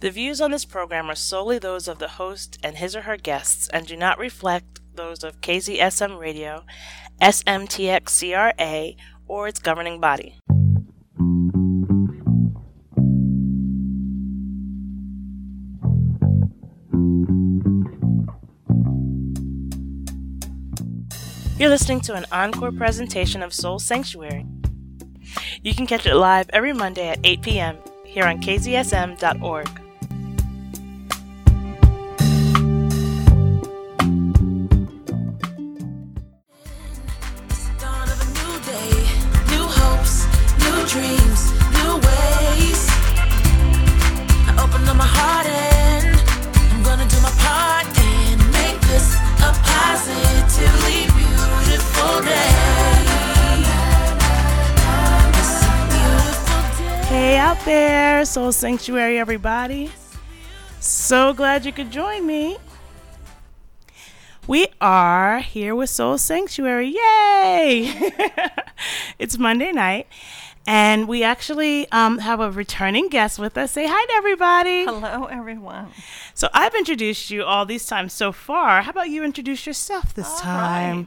The views on this program are solely those of the host and his or her guests and do not reflect those of KZSM Radio, SMTX CRA, or its governing body. You're listening to an encore presentation of Soul Sanctuary. You can catch it live every Monday at 8 p.m. here on kzsm.org. there, Soul Sanctuary, everybody. So glad you could join me. We are here with Soul Sanctuary. Yay! it's Monday night, and we actually um, have a returning guest with us. Say hi to everybody. Hello, everyone. So I've introduced you all these times so far. How about you introduce yourself this all time? Right.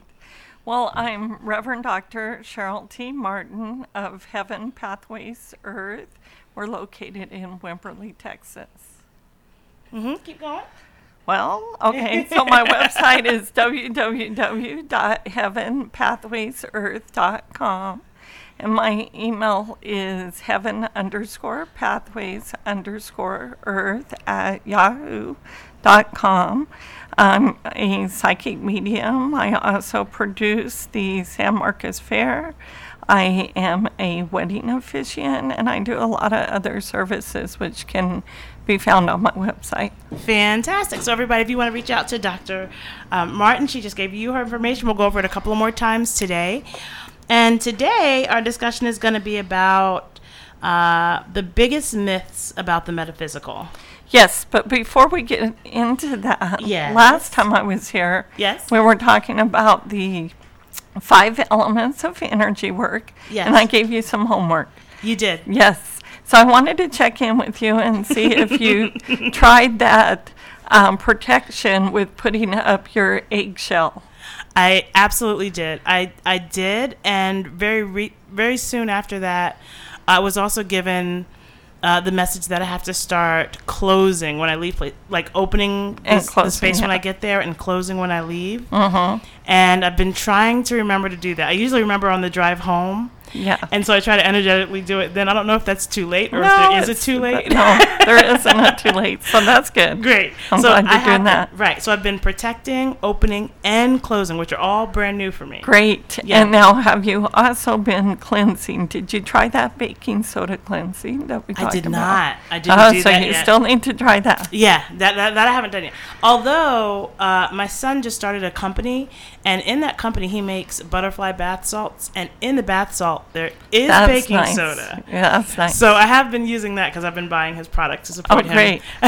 Well, I'm Reverend Dr. Cheryl T. Martin of Heaven Pathways Earth. We're located in Wimberley, Texas. Mm-hmm. Keep going. Well, okay, so my website is www.heavenpathwaysearth.com. And my email is heaven underscore pathways underscore earth at yahoo.com. I'm a psychic medium. I also produce the San Marcos Fair. I am a wedding officiant and I do a lot of other services which can be found on my website. Fantastic. So, everybody, if you want to reach out to Dr. Um, Martin, she just gave you her information. We'll go over it a couple of more times today. And today, our discussion is going to be about uh, the biggest myths about the metaphysical. Yes, but before we get into that, yes. last time I was here, yes. we were talking about the five elements of energy work. Yes. And I gave you some homework. You did. Yes. So I wanted to check in with you and see if you tried that um, protection with putting up your eggshell. I absolutely did. I I did, and very re- very soon after that, I was also given uh, the message that I have to start closing when I leave, like opening this, closing, the space yeah. when I get there and closing when I leave. Mm-hmm. And I've been trying to remember to do that. I usually remember on the drive home. Yeah. And so I try to energetically do it. Then I don't know if that's too late or no, if there is it too late. no, there isn't a too late. So that's good. Great. I'm so glad you're I doing that. right. So I've been protecting, opening, and closing, which are all brand new for me. Great. Yeah. And now have you also been cleansing? Did you try that baking soda cleansing that we talked about? I did not. I didn't oh, do so that you yet. still need to try that. Yeah, that, that, that I haven't done yet. Although uh, my son just started a company, and in that company he makes butterfly bath salts, and in the bath salt there is That's baking nice. soda. Yeah, that's nice. So I have been using that because I've been buying his product to support oh, him. great.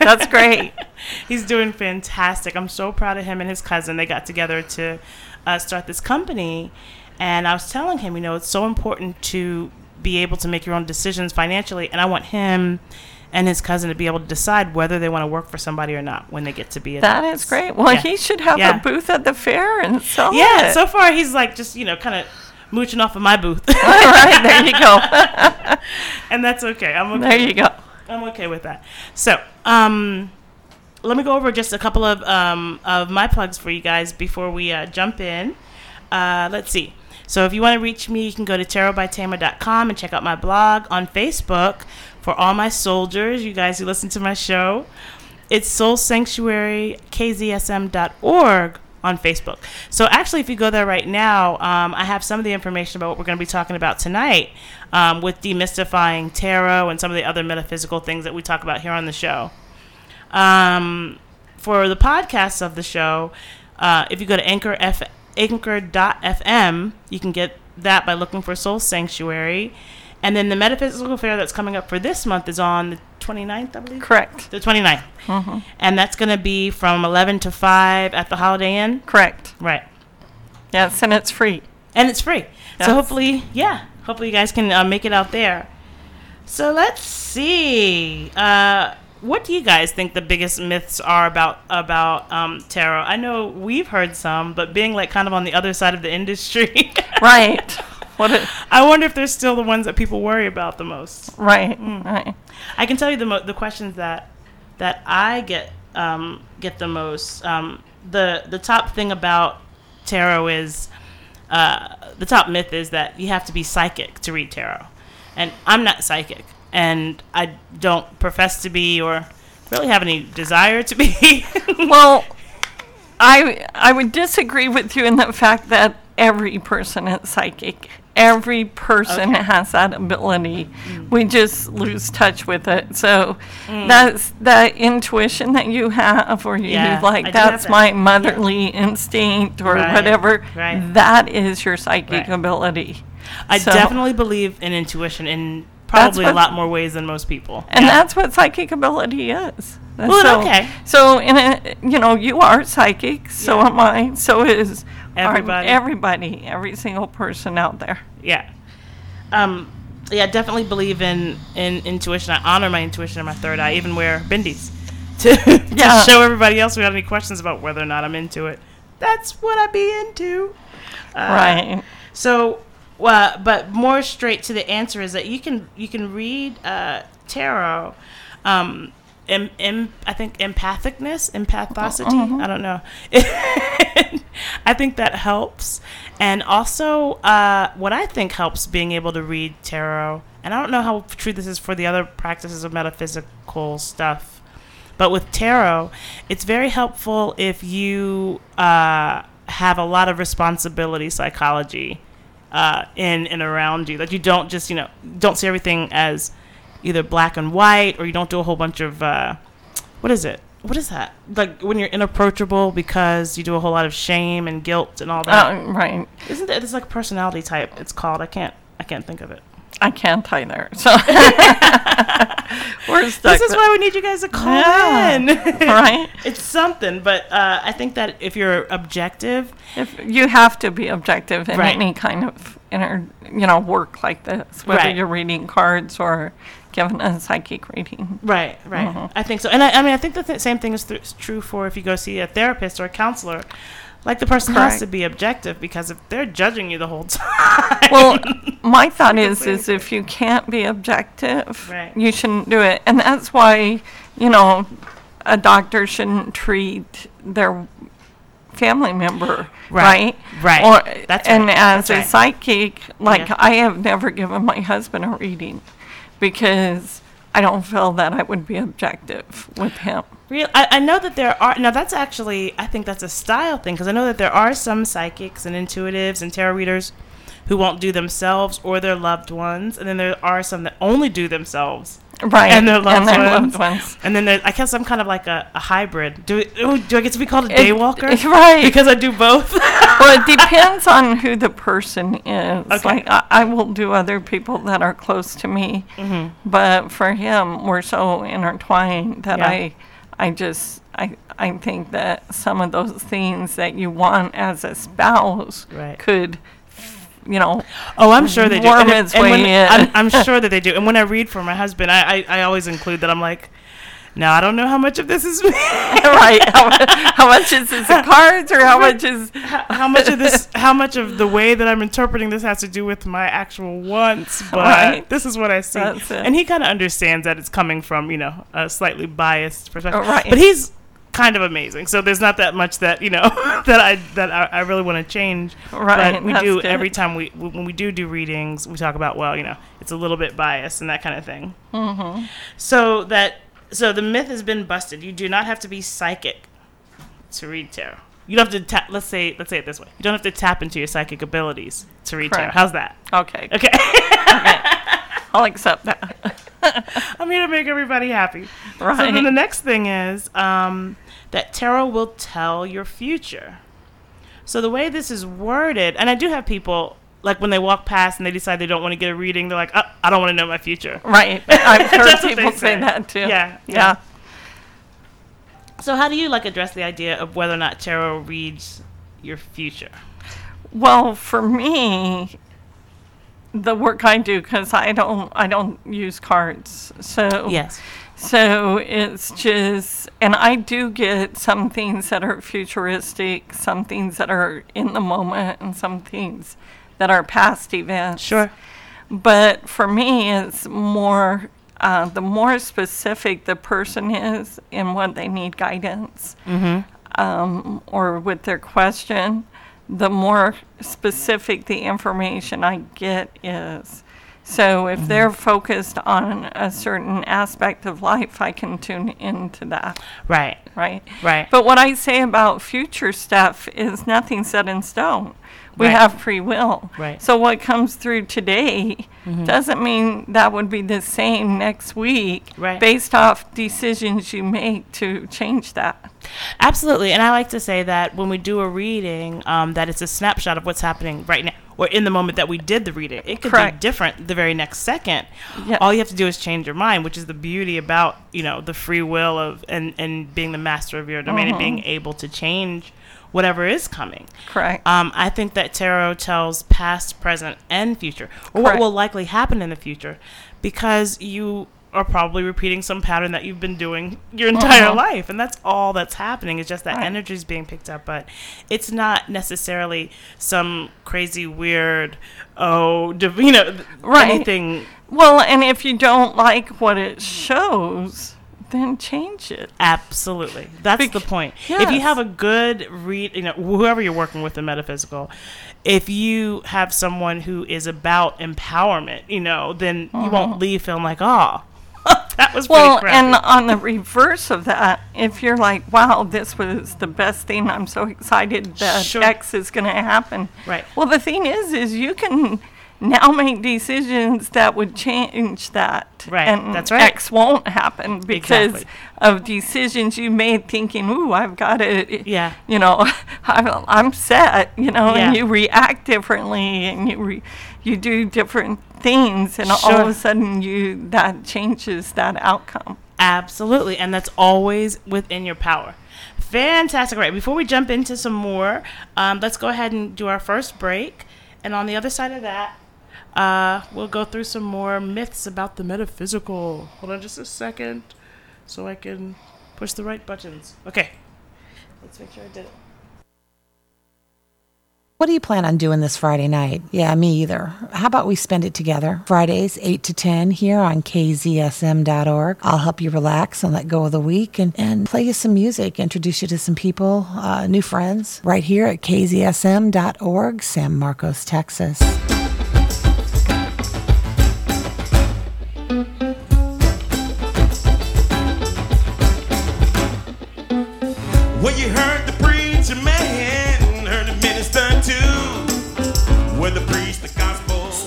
that's great. He's doing fantastic. I'm so proud of him and his cousin. They got together to uh, start this company, and I was telling him, you know, it's so important to be able to make your own decisions financially, and I want him and his cousin to be able to decide whether they want to work for somebody or not when they get to be That adults. is great. Well, Yeah. he should have Yeah. a booth at the fair and sell Yeah, it. so far he's like just, you know, kind of mooching off of my booth. All right, there you go. and that's okay. I'm okay. there you go. I'm okay with that. So, um, let me go over just a couple of um, of my plugs for you guys before we uh, jump in. Uh, let's see. So, if you want to reach me, you can go to tarotbytama.com and check out my blog on Facebook for all my soldiers, you guys who listen to my show. It's Soul Sanctuary KZSM.org on Facebook. So actually, if you go there right now, um, I have some of the information about what we're going to be talking about tonight um, with demystifying tarot and some of the other metaphysical things that we talk about here on the show. Um, for the podcasts of the show, uh, if you go to Anchor F- Anchor.fm, you can get that by looking for Soul Sanctuary. And then the metaphysical fair that's coming up for this month is on the 29th, I believe. Correct. The 29th. Mm-hmm. And that's going to be from 11 to 5 at the Holiday Inn. Correct. Right. Yes, and it's free. And it's free. Yes. So hopefully, yeah, hopefully you guys can uh, make it out there. So let's see. Uh, what do you guys think the biggest myths are about about um, tarot? I know we've heard some, but being like kind of on the other side of the industry, right. What? A, I wonder if they're still the ones that people worry about the most. right. Mm. Right. I can tell you the mo- the questions that that I get um, get the most. Um, the the top thing about tarot is uh, the top myth is that you have to be psychic to read tarot, and I'm not psychic, and I don't profess to be or really have any desire to be. Well, I I would disagree with you in the fact that every person is psychic. Every person Okay. has that ability. Mm. We just lose touch with it. So mm. that's that intuition that you have, or you Yeah, like I that's that. my motherly instinct, or Right, whatever. right. That is your psychic Right. ability. I So- definitely believe in intuition in probably a lot more ways than most people. And Yeah. that's what psychic ability is. Well, so, okay. So, in a, you know, you are psychic. So Yeah. am I. So is our- Everybody. everybody. Every single person out there. yeah um yeah definitely believe in in intuition i honor my intuition and my third eye even wear bindis to, to Yeah. show everybody else who have any questions about whether or not i'm into it that's what i be into Uh, right. so uh, but more straight to the answer is that you can you can read uh, tarot um, em, em, I think empathicness, empathosity. I don't know. I think that helps, and also uh, what I think helps being able to read tarot. And I don't know how true this is for the other practices of metaphysical stuff, but with tarot, it's very helpful if you uh, have a lot of responsibility psychology uh, in and around you. That you don't just you know don't see everything as either black and white, or you don't do a whole bunch of uh, what is it? What is that? Like when you're inapproachable because you do a whole lot of shame and guilt and all that. Uh, right. Isn't that it's like a personality type? It's called. I can't. I can't think of it. I can't either. So we're stuck. This is why we need you guys to call Yeah. in. Right. It's something, but uh, I think that if you're objective, If you have to be objective in Right. any kind of inner, you know, work like this, whether Right. you're reading cards or giving a psychic reading. right, right. Uh-huh. I think so, and I, I mean, I think the th- same thing is th- true for if you go see a therapist or a counselor. Like the person has to be objective because if they're judging you the whole time, Well, my thought is, is if you can't be objective, Right. you shouldn't do it, and that's why, you know, a doctor shouldn't treat their family member, Right. right? Right. Or, That's and right. as That's a right. psychic, like Yeah. I have never given my husband a reading because I don't feel that I would be objective with him. Real, I, I know that there are now. That's actually I think that's a style thing because I know that there are some psychics and intuitives and tarot readers who won't do themselves or their loved ones, and then there are some that only do themselves Right. and their loved their ones. loved ones. And then I guess I'm kind of like a, a hybrid. Do ooh, do I get to be called a daywalker? right. Because I do both. well, it depends on who the person is. Okay. Like, I, I will do other people that are close to me, Mm-hmm. but for him, we're so intertwined that Yeah. I, I just, I, I think that some of those things that you want as a spouse Right. could, you know, Oh, I'm sure they do. And when-. I'm, I'm sure that they do. And when I read for my husband, I, I, I always include that. I'm like, now I don't know how much of this is me. right? How, how much is this the cards, or how much is? how, how much of this how much of the way that i'm interpreting this has to do with my actual wants but Right. this is what i see and he kind of understands that it's coming from you know a slightly biased perspective Oh, right. but he's kind of amazing so there's not that much that you know that i that i, I really want to change Right, but we do good. every time we when we do do readings we talk about well you know it's a little bit biased and that kind of thing Mm-hmm. so that so the myth has been busted. You do not have to be psychic to read tarot. You don't have to tap. Let's say let's say it this way. You don't have to tap into your psychic abilities to read tarot. How's that? Okay, Okay, I'll accept that. I'm here to make everybody happy. Right. So then the next thing is um, that tarot will tell your future. So the way this is worded, and I do have people like when they walk past and they decide they don't want to get a reading, they're like, oh, I don't want to know my future. Right. I've heard That's what they people say say. that too. Yeah, yeah. Yeah. So how do you like address the idea of whether or not tarot reads your future? Well, for me, the work I do, because I don't, I don't use cards. So Yes. So it's just, and I do get some things that are futuristic, some things that are in the moment, and some things that are past events. Sure. But for me, it's more, uh, the more specific the person is in what they need guidance um, or with their question, the more specific the information I get is. So if they're focused on a certain aspect of life, I can tune into that, Right. right? Right. But what I say about future stuff is nothing set in stone. We Right. have free will. Right. So what comes through today doesn't mean that would be the same next week Right. based off decisions you make to change that. Absolutely, and I like to say that when we do a reading, um, that it's a snapshot of what's happening right now, or in the moment that we did the reading. It could Correct. be different the very next second. Yeah. All you have to do is change your mind, which is the beauty about you know the free will of and and being the master of your domain and being Mm-hmm. able to change whatever is coming. Correct. Um, I think that tarot tells past, present, and future, or what will likely happen in the future, because you are probably repeating some pattern that you've been doing your entire Uh-huh. life, and that's all that's happening. It's just that Right. energy is being picked up, but it's not necessarily some crazy, weird, oh, you know, Right. anything. Well, and if you don't like what it shows, then change it. Absolutely, that's Bec- the point. If you have a good read, you know, whoever you're working with in metaphysical, if you have someone who is about empowerment, you know, then you won't leave feeling like, oh, that was. Well, and on the reverse of that, if you're like, wow, this was the best thing, I'm so excited that Sure. X is going to happen. Right. Well, the thing is, is you can now make decisions that would change that. Right, And that's right. X won't happen because Exactly. of decisions you made thinking, ooh, I've got to, Yeah. you know, I'm, I'm set, you know, and you react differently and you, re, you do different things and all of a sudden you, that changes that outcome. Absolutely, and that's always within your power. Fantastic. Right. Before we jump into some more, um, let's go ahead and do our first break. And on the other side of that, uh, we'll go through some more myths about the metaphysical. Hold on just a second so I can push the right buttons. Okay. Let's make sure I did it. What do you plan on doing this Friday night? Yeah, me either. How about we spend it together? Fridays, 8 to 10 here on kzsm.org. I'll help you relax and let go of the week and, and play you some music, introduce you to some people, uh, new friends, right here at kzsm.org, San Marcos, Texas.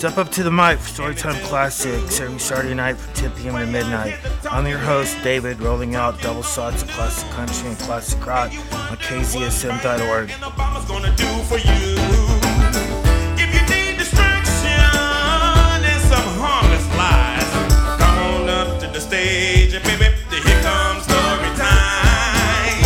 Step up to the mic for Storytime Classics every Saturday night from 10 p.m. to midnight. I'm your host, David, rolling out double shots of classic country and classic rock on kzsm.org. Obama's gonna do for you. If you need distraction and some harmless lies, come on up to the stage and baby, here comes story time.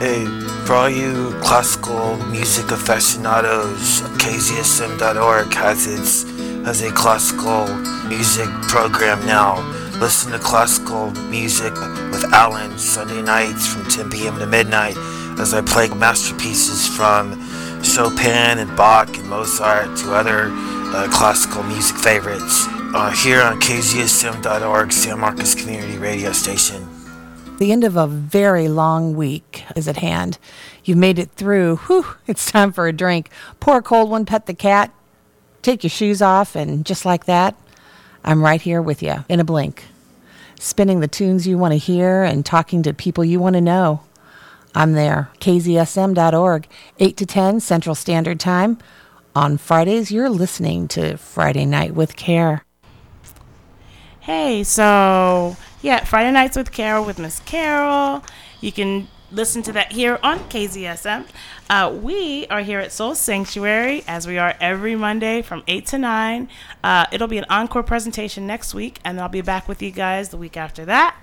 Hey, for all you classical music aficionados, kzsm.org has its has a classical music program now. Listen to classical music with Alan Sunday nights from 10 p.m. to midnight as I play masterpieces from Chopin and Bach and Mozart to other uh, classical music favorites uh, here on kzsm.org, San Marcos Community Radio Station. The end of a very long week is at hand. You've made it through. Whew, it's time for a drink. Pour a cold one, pet the cat, take your shoes off, and just like that, I'm right here with you in a blink. Spinning the tunes you want to hear and talking to people you want to know. I'm there. KZSM.org, 8 to 10 Central Standard Time. On Fridays, you're listening to Friday Night with Care. Hey, so yeah, Friday nights with Carol with Miss Carol. You can listen to that here on KZSM. Uh, we are here at Soul Sanctuary as we are every Monday from 8 to 9. Uh, it'll be an encore presentation next week, and I'll be back with you guys the week after that.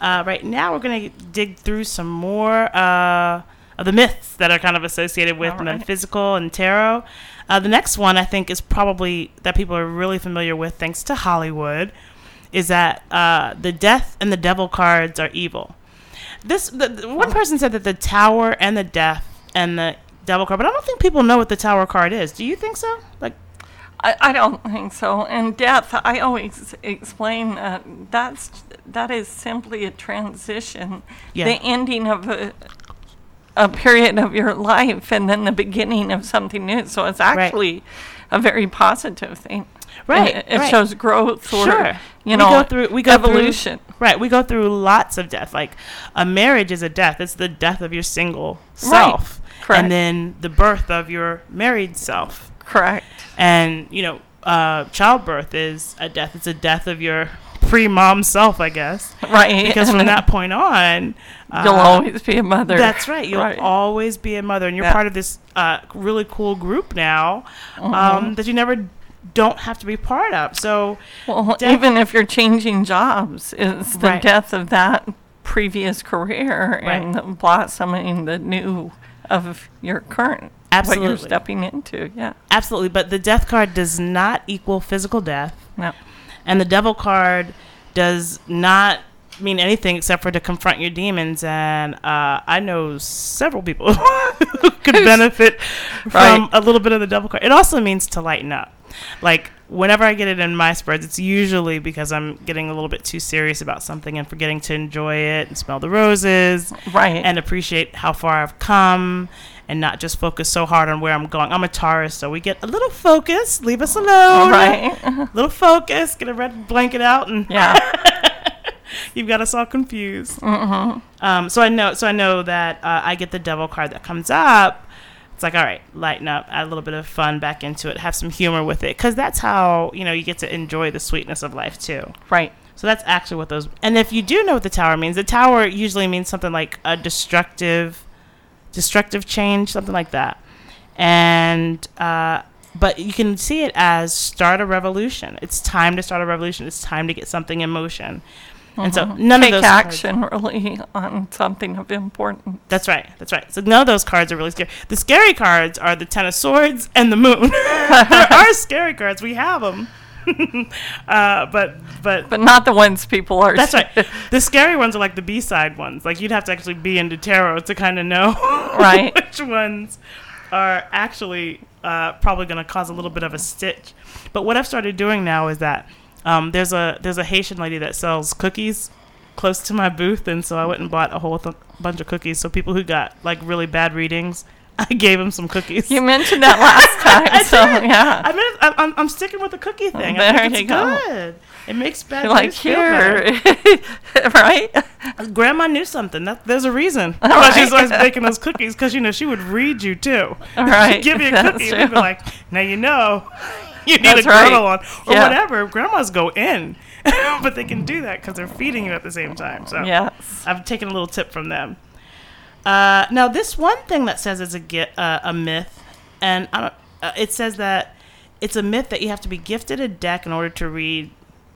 Uh, right now, we're going to dig through some more uh, of the myths that are kind of associated with right. metaphysical and tarot. Uh, the next one, I think, is probably that people are really familiar with thanks to Hollywood is that uh, the death and the devil cards are evil. This the, the- one person said that the tower and the death and the devil card, but I don't think people know what the tower card is. Do you think so? Like, I, I don't think so. And death, I always explain that that's that is simply a transition, Yeah. the ending of a, a period of your life, and then the beginning of something new. So it's actually a very positive thing. Right, It, it right. shows growth or Sure. you We know go through- we go through- evolution. right? We go through lots of death. Like a marriage is a death. It's the death of your single Right. self, Correct. and then the birth of your married self. Correct. And you know, uh, childbirth is a death. It's a death of your pre-mom self, I guess. Right. Because from that point on, you'll uh, always be a mother. That's right. You'll Right. always be a mother, and you're Yeah. part of this uh, really cool group now Mm-hmm. um, that you never don't have to be part of. So, Well, Death- even if you're changing jobs, is the Right. death of that previous career and Right. the blossoming the new of your current what Absolutely. you're stepping into. Yeah. absolutely. But the death card does not equal physical death, No. and the devil card does not mean anything except for to confront your demons. And uh, I know several people who could benefit from Right. a little bit of the devil card. It also means to lighten up. Like whenever I get it in my spreads, it's usually because I'm getting a little bit too serious about something and forgetting to enjoy it and smell the roses Right. and appreciate how far I've come and not just focus so hard on where I'm going. I'm a Taurus, so we get a little focus. Leave us alone. right. Little focus. Get a red blanket out, and yeah. you've got us all confused. Um, so I know. So I know that uh, I get the devil card that comes up. It's like, all right, lighten up, add a little bit of fun back into it, have some humor with it, because that's how you know you get to enjoy the sweetness of life too. Right. So that's actually what those. And if you do know what the tower means, the tower usually means something like a destructive, destructive change, something like that. And uh, but you can see it as start a revolution. It's time to start a revolution. It's time to get something in motion. And so none Take of those cards- action really on something of importance. that's right. That's right. So none of those cards are really scary. The scary cards are the Ten of Swords and the Moon. there are scary cards. We have them. uh, but but But not the ones people are. That's right. The scary ones are like the B side ones. Like you'd have to actually be into tarot to kind of know Right. which ones are actually uh, probably going to cause a little bit of a stitch. But what I've started doing now is that um, there's a there's a Haitian lady that sells cookies close to my booth, and so I went and bought a whole th- bunch of cookies. So people who got like really bad readings, I gave them some cookies. You mentioned that last time, so yeah. I mean, I'm, I'm, I'm sticking with the cookie thing. I There you go. good. It makes bad You're like better. here, right? Grandma knew something. That there's a reason why she's always baking those cookies because you know she would read you too. All right, Give me a that's cookie, and be like, "Now you know, you need That's a right. girdle on or Yeah. whatever." Grandmas go in, but they can do that because they're feeding you at the same time. So Yes. I've taken a little tip from them. Uh, now, this one thing that says it's a get uh, a myth, and I don't, uh, it says that it's a myth that you have to be gifted a deck in order to read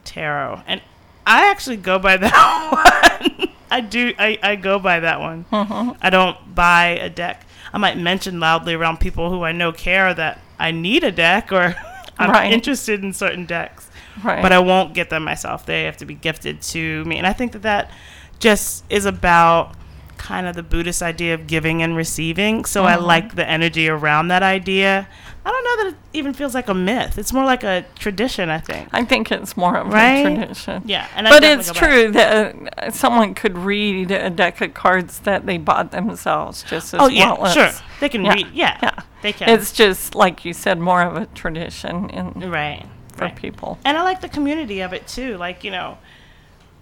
tarot, and I actually go by that one. I do. I, I go by that one. I don't buy a deck. I might mention loudly around people who I know care that I need a deck or I'm Right. interested in certain decks Right. but I won't get them myself. They have to be gifted to me. And I think that that just is about kind of the Buddhist idea of giving and receiving. So I like the energy around that idea. I don't know that it even feels like a myth. It's more like a tradition, I think. I think it's more of Right? a tradition. Yeah, and but it's true that uh, someone could read a deck of cards that they bought themselves just as Oh yeah, well sure. They can yeah, read. Yeah, yeah. they can. It's just like you said, more of a tradition in, right. for right. people. and I like the community of it too. Like you know,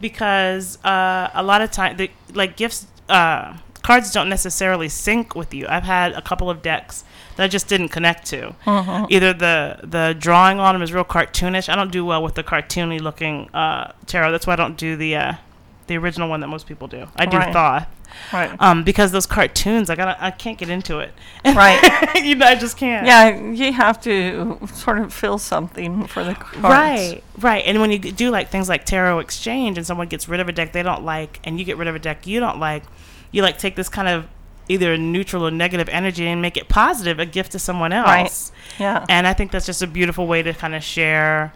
because uh, a lot of time, the like gifts, uh, cards don't necessarily sync with you. I've had a couple of decks that I just didn't connect to. Mm-hmm. Either the the drawing on them is real cartoonish. I don't do well with the cartoony looking uh, tarot. That's why I don't do the uh, the original one that most people do. I do Right. Thoth. Right. Um, because those cartoons, I got I can't get into it. Right. you know, I just can't. Yeah, you have to sort of feel something for the cards. Right, right. And when you do like things like tarot exchange and someone gets rid of a deck they don't like and you get rid of a deck you don't like, you like take this kind of either neutral or negative energy and make it positive, a gift to someone else. Right. Yeah. And I think that's just a beautiful way to kind of share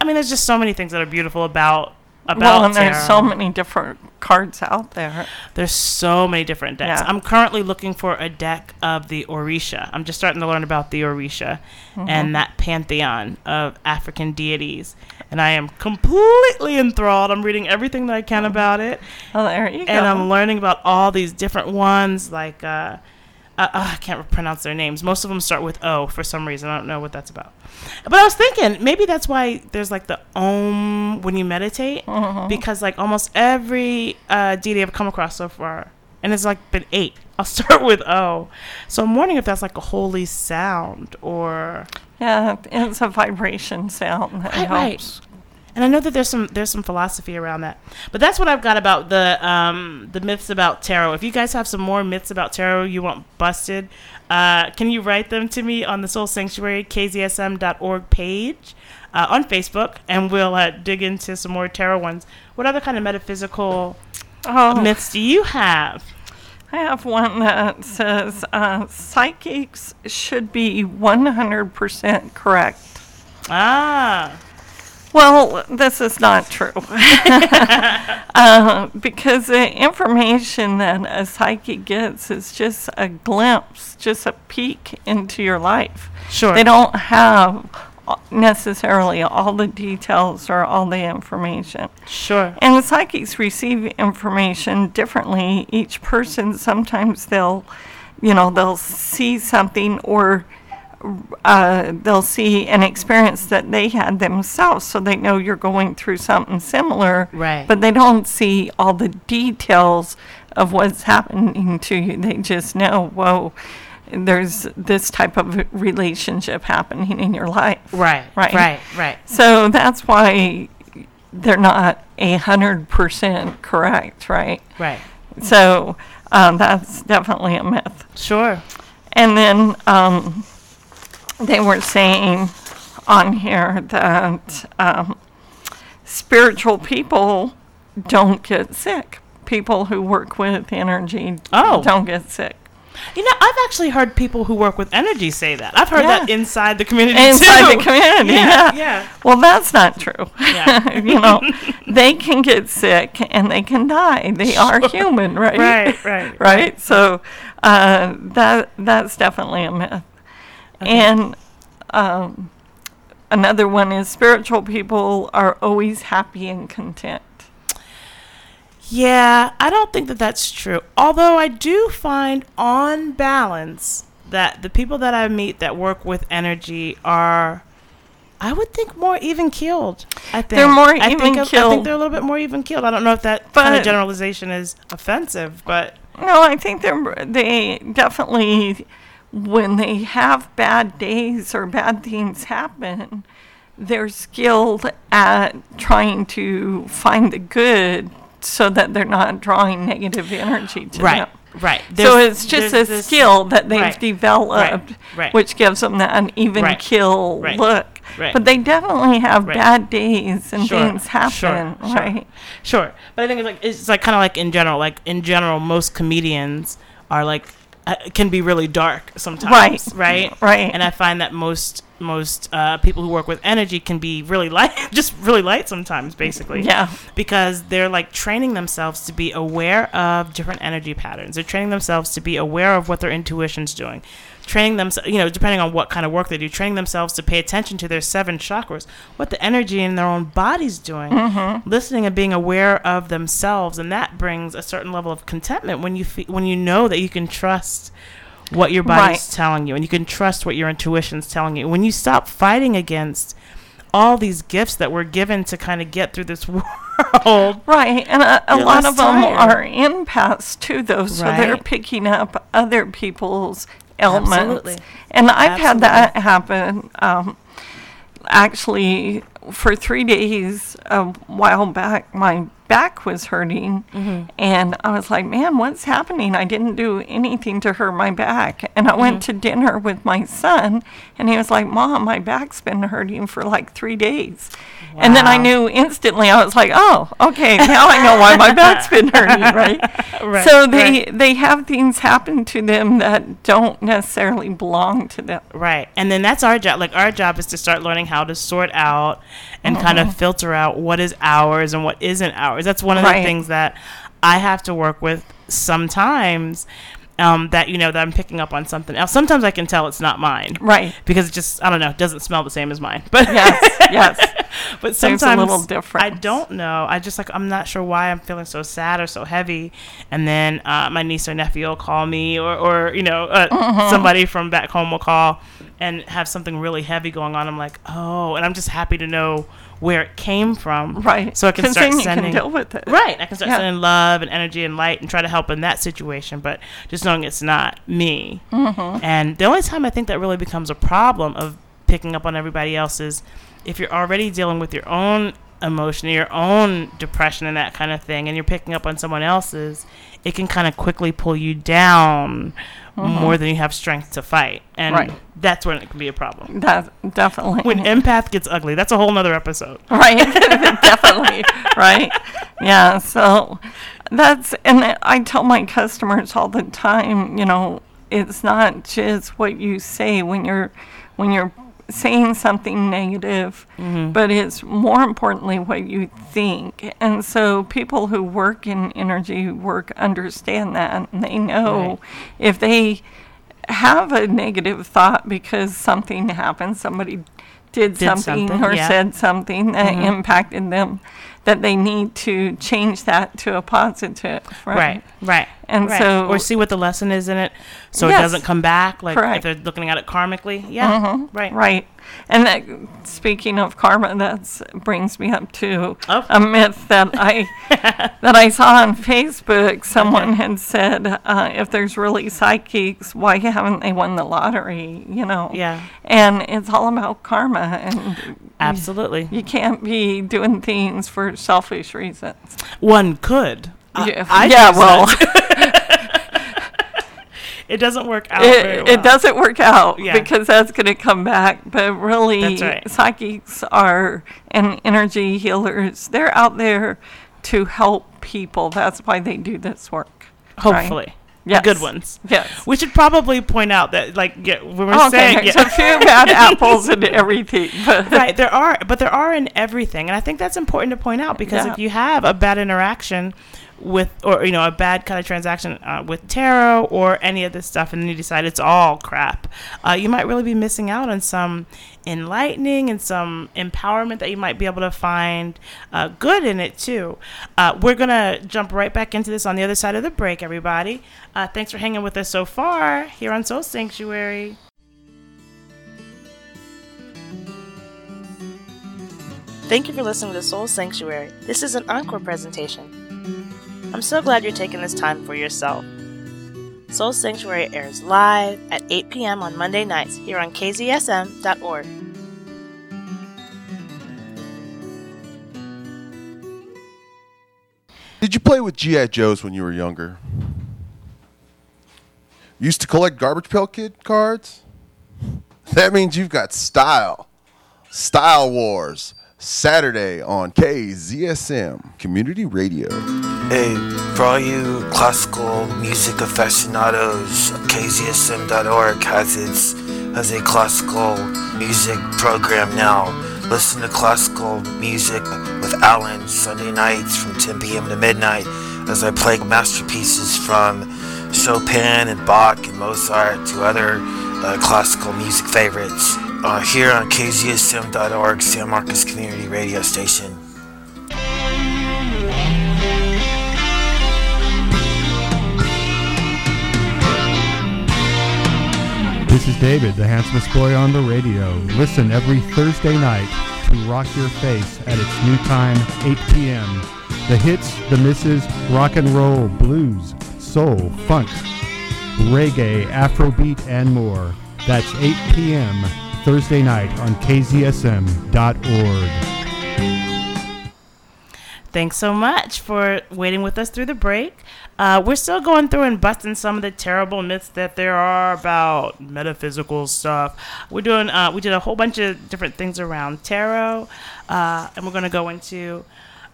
I mean, there's just so many things that are beautiful about about Well, and there's tarot. so many different cards out there. There's so many different decks. Yeah. I'm currently looking for a deck of the Orisha. I'm just starting to learn about the Orisha Mm-hmm. and that pantheon of African deities. And I am completely enthralled. I'm reading everything that I can about it. Oh, there you go. And. I'm learning about all these different ones. Like, uh, uh, uh, I can't pronounce their names. Most of them start with O for some reason. I don't know what that's about. But I was thinking maybe that's why there's like the Om when you meditate, because like almost every uh, deity I've come across so far, and it's like been eight. I'll start with O. So I'm wondering if that's like a holy sound or. yeah, it's a vibration sound that Right, right. And I know that there's some there's some philosophy around that, but that's what I've got about the um, the myths about tarot. If you guys have some more myths about tarot you want busted, uh, can you write them to me on the Soul Sanctuary KZSM.org page uh, on Facebook, and we'll uh, dig into some more tarot ones. What other kind of metaphysical Oh, myths do you have? I have one that says uh, psychics should be 100% correct. Ah, Well, this is not true. uh, because the information that a psychic gets is just a glimpse, just a peek into your life. sure. They don't have necessarily all the details or all the information. Sure. And the psychics receive information differently. Each person, sometimes they'll, you know, they'll see something or uh, they'll see an experience that they had themselves, so they know you're going through something similar. Right. But they don't see all the details of what's happening to you. They just know, whoa, there's this type of relationship happening in your life. Right. Right. Right. Right. So that's why they're not a hundred percent correct, right? Right. So um, that's definitely a myth. Sure. And then um, they were saying on here that um, spiritual people don't get sick. People who work with energy Oh. don't get sick. You know, I've actually heard people who work with energy say that. I've heard Yeah. that inside the community Inside too. the community, Yeah, yeah. yeah. Well, that's not true. Yeah. you know, they can get sick and they can die. They are human, right? Right, right, right. So uh, that that's definitely a myth. And um, another one is spiritual people are always happy and content. Yeah, I don't think that that's true. Although I do find, on balance, that the people that I meet that work with energy are, I would think, more even keeled. I think They're more I think even I think they're a little bit more even keeled. I don't know if that kind of generalization is offensive, but No, I think they're they definitely when they have bad days or bad things happen, they're skilled at trying to find the good so that they're not drawing negative energy to right, them. right. so it's just a this- skill that they've right, developed, right. which gives them that even Right, kill right, look. right. But they definitely have Right. bad days and Sure, things happen, sure, sure. right? Sure, but I think it's like it's like kind of like in general, like in general, most comedians are like can be really dark sometimes, Right, Right, right. And I find that most most uh, people who work with energy can be really light, just really light sometimes, basically. Yeah. because they're like training themselves to be aware of different energy patterns. They're training themselves to be aware of what their intuition's doing. Training them, you know, depending on what kind of work they do, training themselves to pay attention to their seven chakras, what the energy in their own body's doing, mm-hmm. listening and being aware of themselves, and that brings a certain level of contentment when you fe- when you know that you can trust what your body's Right. telling you, and you can trust what your intuition's telling you. When you stop fighting against all these gifts that we're given to kind of get through this world, Right, and a, a lot of them tired. are empaths too, though, so they're picking up other people's ailments. Absolutely. And I've had that happen. Um, actually, for three days a while back, my back was hurting. And I was like, man, what's happening? I didn't do anything to hurt my back. And I went to dinner with my son, and he was like, Mom, my back's been hurting for like three days. And then I knew instantly, I was like, oh, okay, now I know why my back's been hurting, right? Right, so they, right. they have things happen to them that don't necessarily belong to them. Right. And then that's our job. Like our job is to start learning how to sort out and kind Uh-huh. of filter out what is ours and what isn't ours. That's one of the things that I have to work with sometimes. Um, that you know that I'm picking up on something else. Sometimes I can tell it's not mine, Right. Because it just I don't know it doesn't smell the same as mine. But Yes, yes. but There's sometimes a little different. I don't know. I just like I'm not sure why I'm feeling so sad or so heavy, and then uh, my niece or nephew will call me, or or you know uh, Mm-hmm. somebody from back home will call and have something really heavy going on. I'm like, oh, and I'm just happy to know where it came from, Right. So I can 'Cause start sending can deal with it. Right, I can start Yeah. sending love and energy and light and try to help in that situation, but just knowing it's not me. Mm-hmm. And the only time I think that really becomes a problem of picking up on everybody else is if you're already dealing with your own emotion, your own depression and that kind of thing, and you're picking up on someone else's, it can kind of quickly pull you down more than you have strength to fight. And Mm-hmm. Right. that's when it can be a problem. That definitely. When empath gets ugly, that's a whole nother episode. right definitely right yeah so that's and i tell my customers all the time you know it's not just what you say when you're when you're saying something negative mm-hmm. but it's more importantly what you think and so people who work in energy work understand that and they know Right. if they have a negative thought because something happened somebody did, Did something, something, or yeah. said something that mm-hmm. impacted them that they need to change that to a positive right, Right, right. And right. so- or see what the lesson is in it, so it doesn't come back. Like Correct. if they're looking at it karmically, yeah, right, Right. And that, speaking of karma, that brings me up to Oh. a myth that I that I saw on Facebook. Someone had said, uh, "If there's really psychics, why haven't they won the lottery?" You know. Yeah. And it's all about karma, and Absolutely, you can't be doing things for selfish reasons. one could. I- yeah. Yeah. Well, it doesn't work out. very it, well. it doesn't work out Yeah. because that's going to come back. But really, right. psychics are and energy healers. They're out there to help people. That's why they do this work. right? Hopefully, Yes. good ones. Yes. We should probably point out that, like, yeah, we were Okay, saying, there's yeah. a few bad apples and everything. But right there are but there are in everything and i think that's important to point out because Yeah. if you have a bad interaction with or you know a bad kind of transaction uh, with tarot or any of this stuff and then you decide it's all crap uh, you might really be missing out on some enlightening and some empowerment that you might be able to find uh, good in it too uh, we're gonna jump right back into this on the other side of the break everybody uh, thanks for hanging with us so far here on soul sanctuary Thank you for listening to Soul Sanctuary. This is an encore presentation. I'm so glad you're taking this time for yourself. Soul Sanctuary airs live at 8 p.m. on Monday nights here on kzsm.org. Did you play with G.I. Joes when you were younger? Used to collect Garbage Pail Kid cards? That means you've got style. Style Wars. Saturday on KZSM Community Radio. Hey, for all you classical music aficionados, KZSM.org has its has a classical music program now. Listen to classical music with Alan Sunday nights from 10 p.m. to midnight as I play masterpieces from Chopin and Bach and Mozart to other uh, classical music favorites uh, here on KZSM.org, San Marcos Community Radio Station. This is David, the handsomest boy on the radio. Listen every Thursday night to Rock Your Face at its new time, 8 p.m. The hits, the misses, rock and roll, blues, soul, funk, reggae, afrobeat, and more. That's 8 p.m. Thursday night on kzsm.org. Thanks so much for waiting with us through the break. Uh, we're still going through and busting some of the terrible myths that there are about metaphysical stuff. We're doing, uh, we did a whole bunch of different things around tarot, uh, and we're going to go into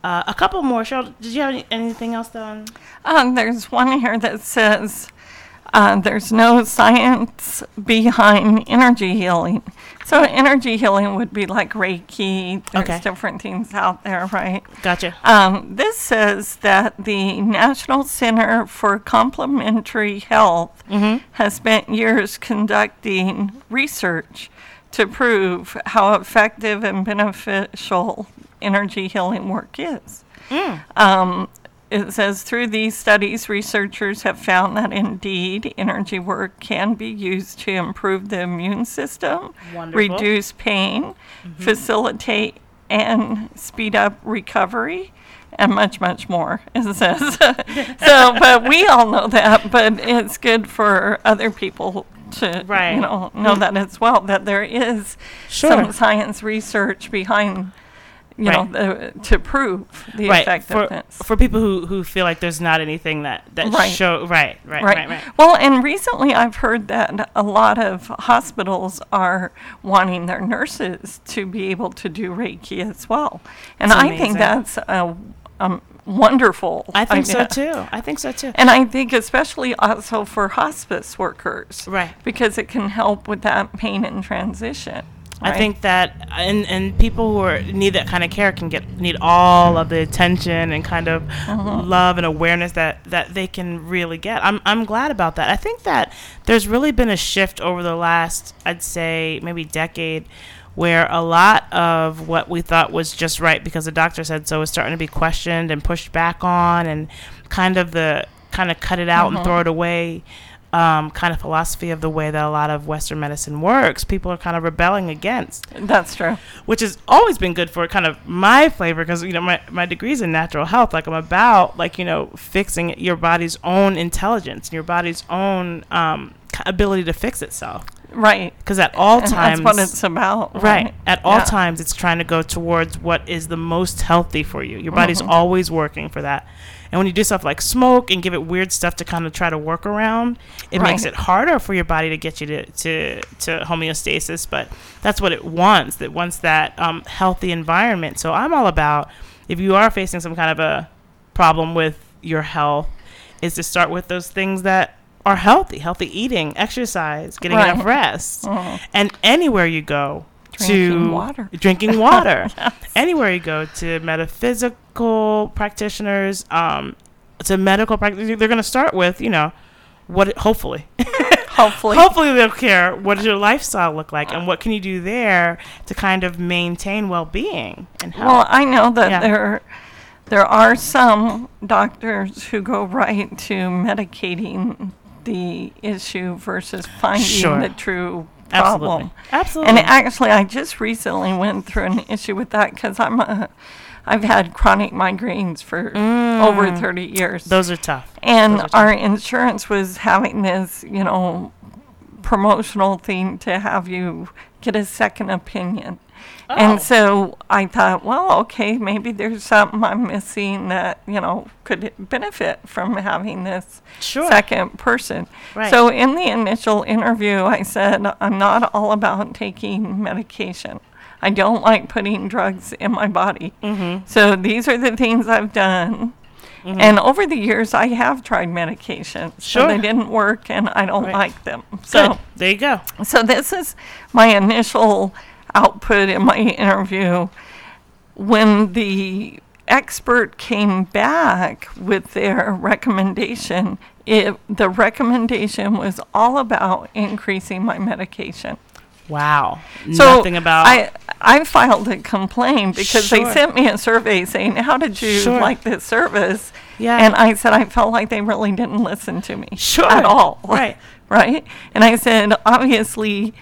uh, a couple more. Cheryl, did you have any, anything else done? Um, there's one here that says uh, there's no science behind energy healing. So energy healing would be like Reiki. There's Okay. different things out there, right? Gotcha. Um, this says that the National Center for Complementary Health has spent years conducting research to prove how effective and beneficial energy healing work is. Um, it says through these studies, researchers have found that indeed energy work can be used to improve the immune system, Wonderful. reduce pain, mm-hmm. facilitate and speed up recovery, and much, much more. It says so, but we all know that. But it's good for other people to Right. you know know mm. that as well. That there is Sure. some science research behind. You Right. know, the, to prove the right for, effectiveness. for people who, who feel like there's not anything that that Right. show right right right right, Well, and recently I've heard that a lot of hospitals are wanting their nurses to be able to do Reiki as well. And That's I amazing. think that's a um, wonderful. I think so too. I think so too. And I think especially also for hospice workers. Right. Because it can help with that pain and transition. I think that and and people who are need that kind of care can get need all of the attention and kind of Uh-huh. love and awareness that that they can really get. I'm I'm glad about that. I think that there's really been a shift over the last I'd say maybe decade where a lot of what we thought was just right because the doctor said so is starting to be questioned and pushed back on and kind of the kind of cut it out Uh-huh. and throw it away um, kind of philosophy of the way that a lot of Western medicine works, people are kind of rebelling against, That's true. which has always been good for kind of my flavor because you know my my degree's in natural health. Like I'm about like you know fixing your body's own intelligence and your body's own um, ability to fix itself. Right. Because at all And times, that's what it's about. Right. At all Yeah. times, it's trying to go towards what is the most healthy for you. Your body's Mm-hmm. always working for that. And when you do stuff like smoke and give it weird stuff to kind of try to work around, it makes it harder for your body to get you to, to, to homeostasis. But that's what it wants. It wants that um, healthy environment. So I'm all about if you are facing some kind of a problem with your health, is to start with those things that are healthy, healthy eating, exercise, getting Right. enough rest, Mhm. and anywhere you go Drinking to water. drinking water, anywhere you go to metaphysical practitioners, um, to medical practitioners, they're going to start with you know what it- hopefully Hopefully. hopefully they'll care what does your lifestyle look like and what can you do there to kind of maintain well-being and health. Well, I know that Yeah. there there are some doctors who go right to medicating the issue versus finding Sure. the true problem. Absolutely. Absolutely. And actually, I just recently went through an issue with that because I'm a, I've had chronic migraines for over 30 years. Mm. Those are tough. And are tough. our insurance was having this, you know, promotional thing to have you get a second opinion. Oh. And so I thought, well, okay, maybe there's something I'm missing that, you know, could benefit from having this Sure. second person. Right. So in the initial interview, I said, I'm not all about taking medication. I don't like putting drugs in my body. Mm-hmm. So these are the things I've done. And over the years, I have tried medications. Sure. They didn't work, and I don't Right. like them. Good. So, there you go. so this is my initial output in my interview. When the expert came back with their recommendation, it, the recommendation was all about increasing my medication. Wow. So Nothing about I I filed a complaint because Sure. they sent me a survey saying how did you Sure. like this service? Yeah. And I said I felt like they really didn't listen to me Sure. at all. Right. right. And I said obviously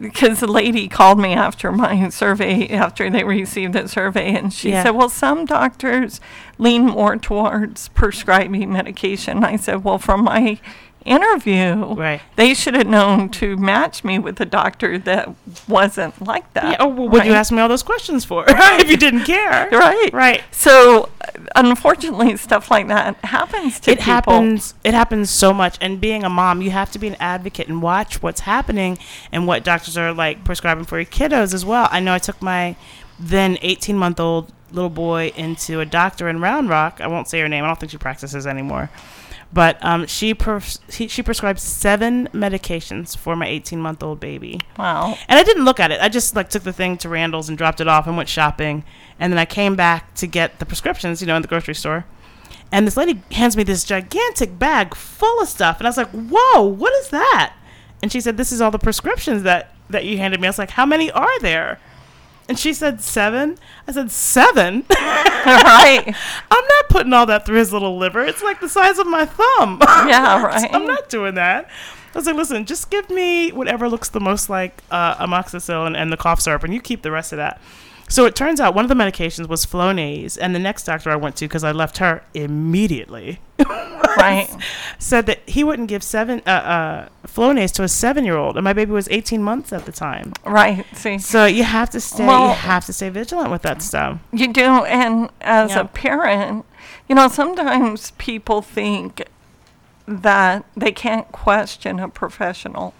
because the lady called me after my survey after they received the survey and she Yeah. said well some doctors lean more towards prescribing medication i said well from my interview, Right. they should have known to match me with a doctor that wasn't like that. Yeah, oh, well, what you ask me all those questions for if you didn't care? Right. Right. So, uh, unfortunately, stuff like that happens to it people. happens it happens so much and being a mom you have to be an advocate and watch what's happening and what doctors are like prescribing for your kiddos as well i know i took my then 18 month old little boy into a doctor in round rock i won't say her name i don't think she practices anymore but um, she pres- he, she prescribed seven medications for my 18 month old baby Wow. and I didn't look at it. I just like took the thing to Randall's and dropped it off and went shopping. And then I came back to get the prescriptions, you know, in the grocery store. And this lady hands me this gigantic bag full of stuff, and I was like, "Whoa, what is that?" And she said, "This is all the prescriptions that that you handed me." I was like, "How many are there?" And she said seven. I said seven. right. I'm not putting all that through his little liver. It's like the size of my thumb. Yeah, right. I'm not doing that. I was like, listen, just give me whatever looks the most like uh, amoxicillin and the cough syrup, and you keep the rest of that. So it turns out one of the medications was Flonase, and the next doctor I went to, because I left her immediately, Right. said that he wouldn't give seven uh, uh, Flonase to a seven-year-old, and my baby was 18 months at the time. Right. See, So you have to stay, you have to stay vigilant with that stuff. you do. And as Yeah. a parent, you know, sometimes people think that they can't question a professional.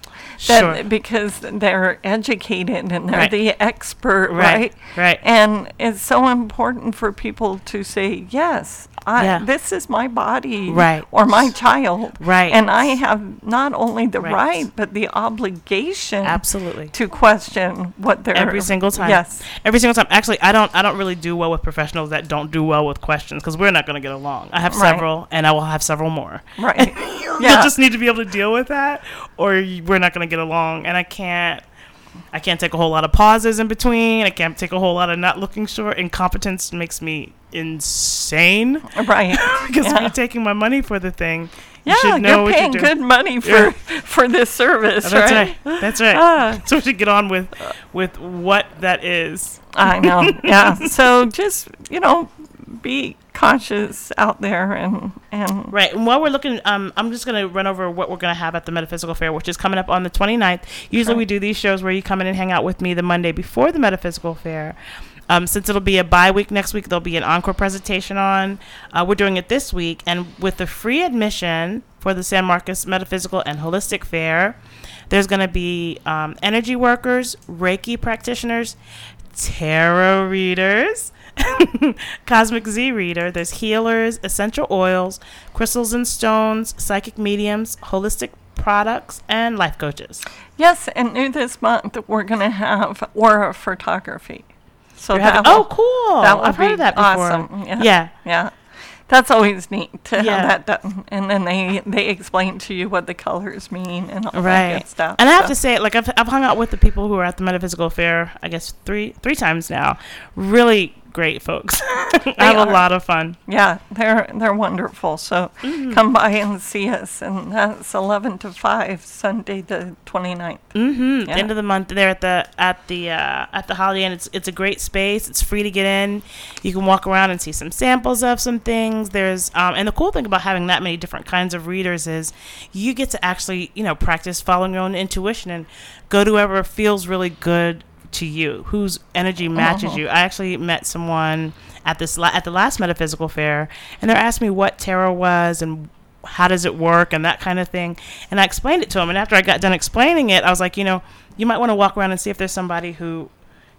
That Sure. because they're educated and they're Right. the expert, Right, right? right. And it's so important for people to say, yes, I, Yeah. this is my body Right. or my child. Right. And I have not only the Right. right, but the obligation Absolutely. to question what they're every single time. Yes. every single time. Actually, I don't. I don't really do well with professionals that don't do well with questions because we're not going to get along. I have Right. several, and I will have several more. Right. You yeah. just need to be able to deal with that, or we're not going to get along. And I can't. I can't take a whole lot of pauses in between. I can't take a whole lot of not looking short. Incompetence makes me insane right. because yeah. you're taking my money for the thing. You Yeah, should know you're what paying you're doing. good money for Yeah. for this service, That's right? right. That's right. Ah. so we should get on with with what that is. I know. Yeah. So just you know, be cautious out there and and Right. And while we're looking, um, I'm just going to run over what we're going to have at the Metaphysical Fair, which is coming up on the 29th. Usually we do these shows where you come in and hang out with me the Monday before the Metaphysical Fair. Um, since it'll be a bye week next week, there'll be an encore presentation on. Uh, we're doing it this week. And with the free admission for the San Marcos Metaphysical and Holistic Fair, there's going to be um, energy workers, Reiki practitioners, tarot readers, Cosmic Z reader. There's healers, essential oils, crystals and stones, psychic mediums, holistic products, and life coaches. yes, and new this month we're gonna have aura photography. So You're having- that oh, cool! that will I've heard of that before. awesome. Yeah. Yeah. Yeah. That's always neat to Yeah. have that done, and then they they explain to you what the colors mean and all that good stuff. And I have so- to say, like I've, I've hung out with the people who are at the metaphysical fair. I guess three three times now. Really great folks. I have a lot of fun. Yeah, they're they're wonderful. So Mm-hmm. come by and see us, and that's eleven to five, Sunday the 29th. Mm-hmm. Yeah. End of the month, there at the at the uh, at the Holiday Inn. It's it's a great space. It's free to get in. You can walk around and see some samples of some things. There's um, and the cool thing about having that many different kinds of readers is you get to actually you know practice following your own intuition and go to whoever feels really good to you, whose energy matches oh. you. I actually met someone at this la- at the last metaphysical fair, and they're asking me what tarot was and how does it work and that kind of thing. And I explained it to him. And after I got done explaining it, I was like, you know, you might want to walk around and see if there's somebody who,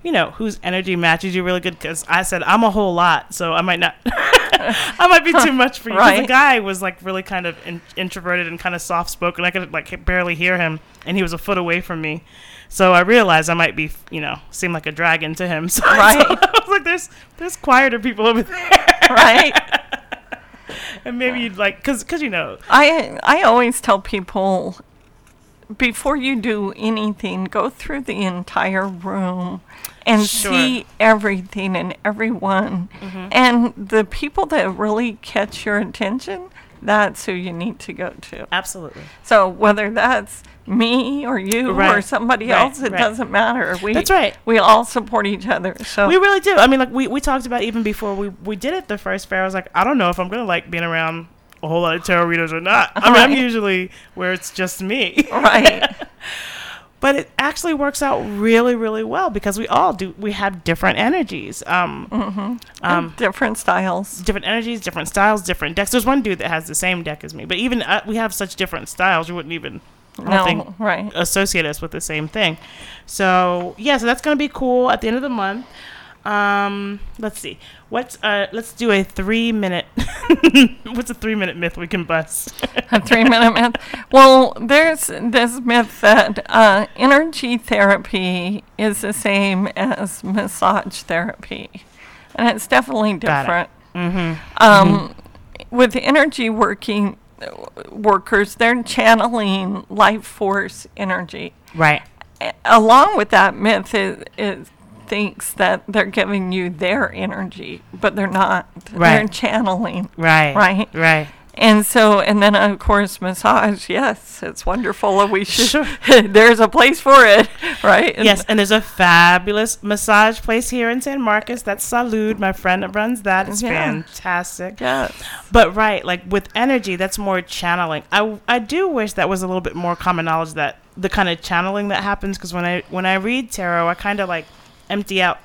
you know, whose energy matches you really good. Because I said I'm a whole lot, so I might not. I might be too much for you. 'Cause The guy was like really kind of in- introverted and kind of soft spoken. I could like barely hear him, and he was a foot away from me. So I realized I might be, you know, seem like a dragon to him. So, Right. so I was like, "There's, there's quieter people over there, right? and maybe you'd like, cause, cause you know, I I always tell people before you do anything, go through the entire room and Sure. see everything and everyone. Mm-hmm. And the people that really catch your attention, that's who you need to go to. absolutely. So whether that's me or you or somebody right, else, it right. doesn't matter. We That's right. We all support each other. So We really do. I mean, like we, we talked about even before we, we did it the first fair. I was like, I don't know if I'm gonna like being around a whole lot of tarot readers or not. I mean, I'm usually where it's just me. Right. but it actually works out really, really well because we all do. We have different energies. Um, um, Different styles. different energies, different styles, different decks. There's one dude that has the same deck as me, but even uh, we have such different styles, you wouldn't even No, think, right. associate us with the same thing. So yeah, so that's gonna be cool at the end of the month. Um, let's see. What's uh? Let's do a three minute. what's a three minute myth we can bust? A three minute myth. Well, there's this myth that uh, energy therapy is the same as massage therapy, and it's definitely Got it. different. mm-hmm. Um, With energy working workers, they're channeling life force energy. Right. A- Along with that myth, is, it thinks that they're giving you their energy, but they're not. They're channeling. Right. Right. Right. And so, and then of course, massage. Yes, it's wonderful. and We should. Sure. there's a place for it, right? And- Yes, and there's a fabulous massage place here in San Marcos. That's Salud, my friend that runs that. It's Yeah. fantastic. Yes. But right, like with energy, that's more channeling. I, I do wish that was a little bit more common knowledge that the kind of channeling that happens because when I when I read tarot, I kind of like empty out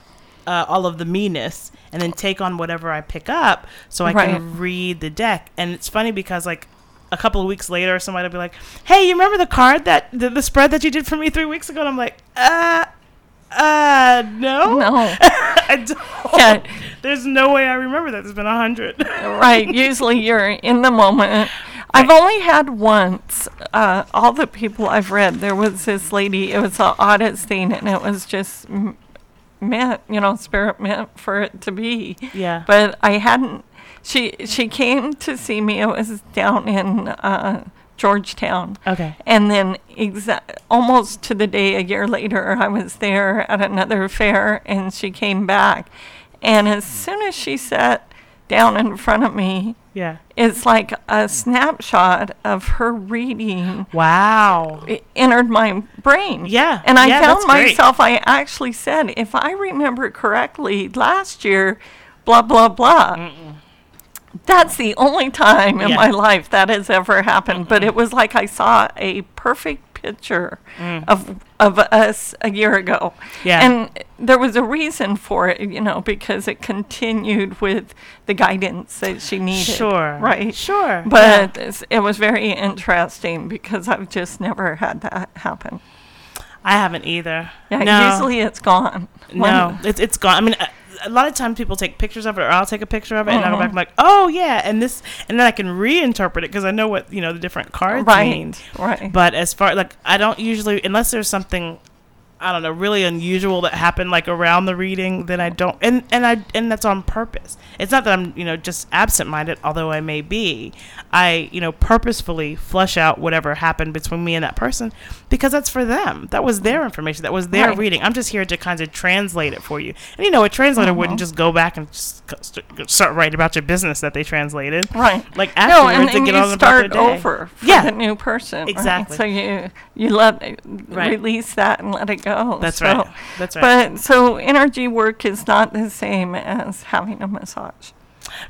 uh, all of the meanness and then take on whatever I pick up so I Right. can read the deck. And it's funny because like a couple of weeks later, somebody will be like, "Hey, you remember the card that the, the spread that you did for me three weeks ago?" And I'm like, "Uh, uh, no, No. I don't. Yeah. There's no way I remember that. There's been a hundred. right. Usually you're in the moment. I've only had once, uh, all the people I've read, there was this lady, it was oddest thing, and it was just m- meant, you know, spirit meant for it to be. Yeah. But I hadn't, she, she came to see me, it was down in uh, Georgetown. Okay. And then exa- almost to the day a year later, I was there at another fair and she came back. And as soon as she sat down in front of me, Yeah. It's like a snapshot of her reading Wow. it entered my brain. Yeah, And I yeah, found that's great. myself, I actually said, if I remember correctly, last year, blah, blah, blah. That's the only time in Yeah. my life that has ever happened. But it was like I saw a perfect picture of of us a year ago. Mm. Yeah. And there was a reason for it, you know, because it continued with the guidance that she needed. Sure. Right. Sure. But it's- it was very interesting because I've just never had that happen. I haven't either. Yeah, no. usually it's gone. When- No, it's it's gone. I mean, a, lot of times people take pictures of it, or I'll take a picture of it, and I'll go Uh-huh. back and like, oh yeah, and this, and then I can reinterpret it because I know what you know the different cards Right, mean. right. But as far like, I don't usually unless there's something. I don't know, really unusual that happened like around the reading, then I don't, and and I and that's on purpose. It's not that I'm you know just absent-minded, although I may be. I you know purposefully flush out whatever happened between me and that person because that's for them. That was their information. That was their Right. reading. I'm just here to kind of translate it for you. And you know, a translator Uh-huh. wouldn't just go back and just start writing about your business that they translated. Right. Like No, afterwards, and they then get on about start their day. over for Yeah. the new person. right? Exactly. So you you let Right. release that and let it go. That's So- right. That's right. But so energy work is not the same as having a massage.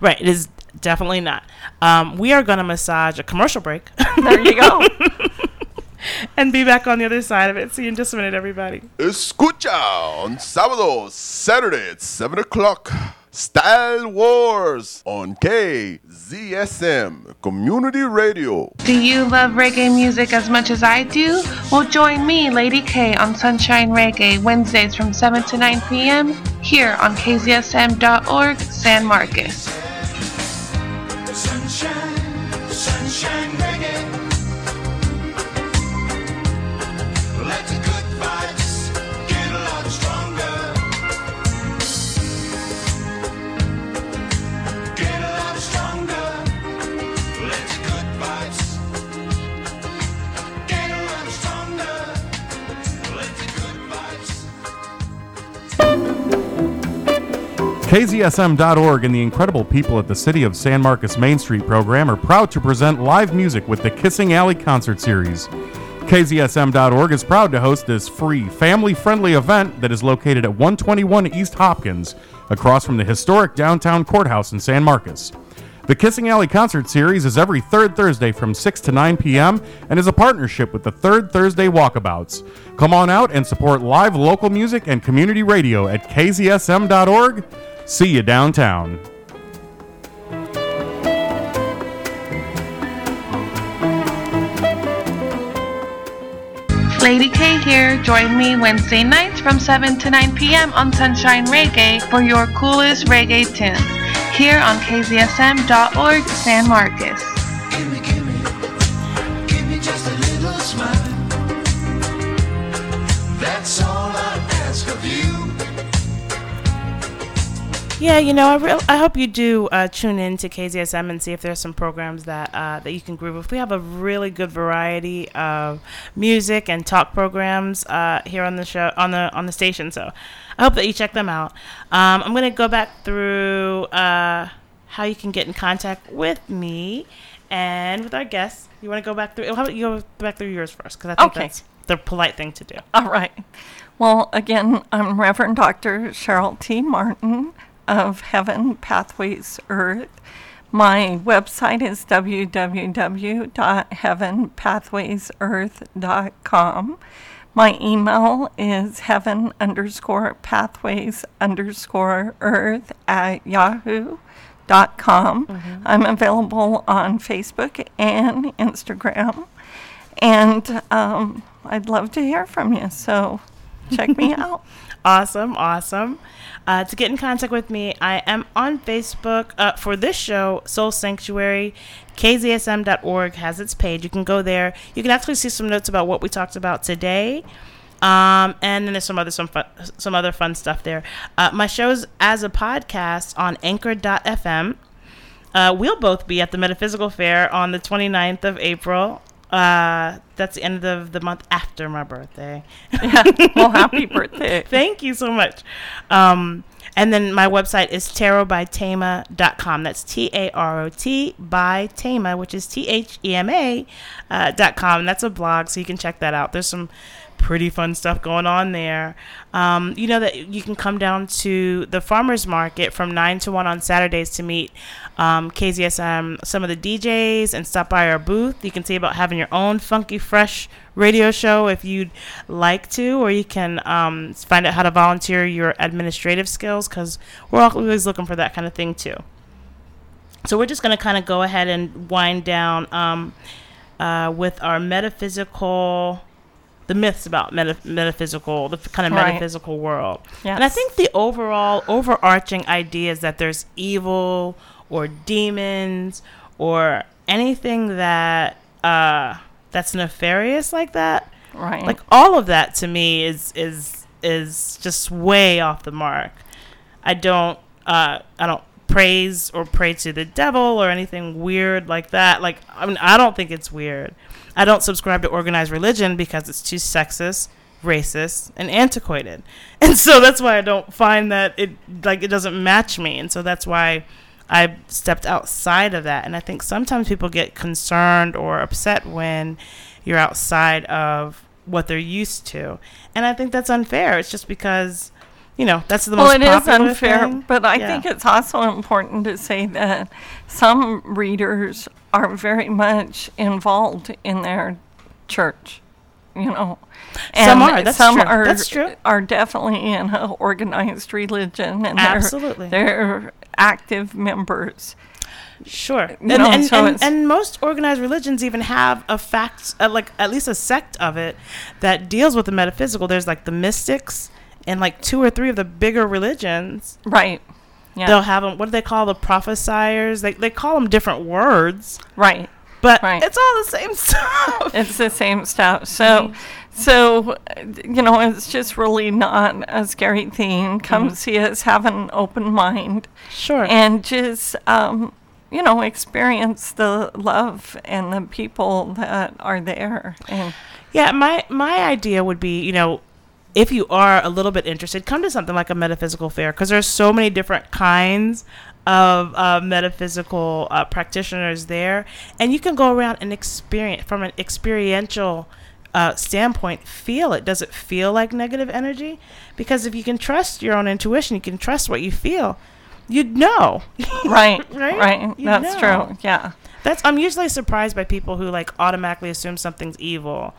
Right. It is definitely not. Um, we are going to massage a commercial break There you go. and be back on the other side of it. See you in just a minute, everybody. Escucha on sábado, Saturday at 7 o'clock. Style Wars on KZSM Community Radio. Do you love reggae music as much as I do? Well, join me, Lady K, on Sunshine Reggae Wednesdays from 7 to 9 p.m. here on KZSM.org, San Marcos. Sunshine, sunshine reggae. KZSM.org and the incredible people at the City of San Marcos Main Street program are proud to present live music with the Kissing Alley Concert Series. KZSM.org is proud to host this free, family friendly event that is located at 121 East Hopkins, across from the historic downtown courthouse in San Marcos. The Kissing Alley Concert Series is every third Thursday from 6 to 9 p.m. and is a partnership with the Third Thursday Walkabouts. Come on out and support live local music and community radio at kzsm.org. See you downtown. Lady K here. Join me Wednesday nights from 7 to 9 p.m. on Sunshine Reggae for your coolest reggae tunes here on KZSM.org San Marcos. Yeah, you know, I, re- I hope you do uh, tune in to KZSM and see if there's some programs that uh, that you can groove with. We have a really good variety of music and talk programs uh, here on the show on the on the station. So I hope that you check them out. Um, I'm gonna go back through uh, how you can get in contact with me and with our guests. You want to go back through? How about you go back through yours first? Because I think Okay. that's the polite thing to do. All right. Well, again, I'm Reverend Dr. Cheryl T. Martin of Heaven Pathways Earth. My website is www.heavenpathwaysearth.com. My email is heaven underscore pathways underscore earth at yahoo.com. I'm available on Facebook and Instagram. And um, I'd love to hear from you. So check me out. Awesome, awesome. Uh, to get in contact with me, I am on Facebook uh, for this show, Soul Sanctuary. KZSM.org has its page. You can go there. You can actually see some notes about what we talked about today. Um, and then there's some other some fun, some other fun stuff there. Uh, my show's as a podcast on Anchor.fm. Uh, we'll both be at the Metaphysical Fair on the 29th of April. Uh, that's the end of the month after my birthday. Yeah. Well, happy birthday. Thank you so much. Um, and then my website is tarotbytama.com. That's T A R O T by Tama, which is T H E M A uh, dot com. And that's a blog, so you can check that out. There's some pretty fun stuff going on there. Um, you know that you can come down to the farmers market from 9 to 1 on Saturdays to meet um, KZSM, some of the DJs, and stop by our booth. You can see about having your own funky, fresh radio show if you'd like to, or you can um, find out how to volunteer your administrative skills because we're always looking for that kind of thing too. So we're just going to kind of go ahead and wind down um, uh, with our metaphysical, the myths about meta- metaphysical, the kind of Right. metaphysical world. And I think the overall overarching idea is that there's evil or demons or anything that uh, that's nefarious like that. Right. Like all of that to me is is is just way off the mark. I don't uh, I don't praise or pray to the devil or anything weird like that. Like I mean I don't think it's weird. I don't subscribe to organized religion because it's too sexist, racist, and antiquated. And so that's why I don't find that it like it doesn't match me. And so that's why I stepped outside of that. And I think sometimes people get concerned or upset when you're outside of what they're used to. And I think that's unfair. It's just because, you know, that's the well, most it is unfair, thing. but I Yeah. think it's also important to say that some readers are very much involved in their church. You know, Some are, that's some true, are that's true. are definitely in an organized religion, and Absolutely. they're, they're active members. Sure, and know, and, so and, and most organized religions even have a fact, uh, like at least a sect of it that deals with the metaphysical. There's like the mystics, and like two or three of the bigger religions. Right. Yeah. They'll have them. What do they call the prophesiers? They they call them different words, right. but Right. it's all the same stuff. It's the same stuff. So, so you know, it's just really not a scary thing. Come see us, have an open mind, Sure. and just um, you know, experience the love and the people that are there. And Yeah, my my idea would be, you know, if you are a little bit interested, come to something like a metaphysical fair because there's so many different kinds of uh, metaphysical uh, practitioners there, and you can go around and experience from an experiential uh, standpoint. Feel it. Does it feel like negative energy? Because if you can trust your own intuition, you can trust what you feel. you'd know. Right. Right? Right. You That's know. true. Yeah. That's I'm usually surprised by people who like automatically assume something's evil,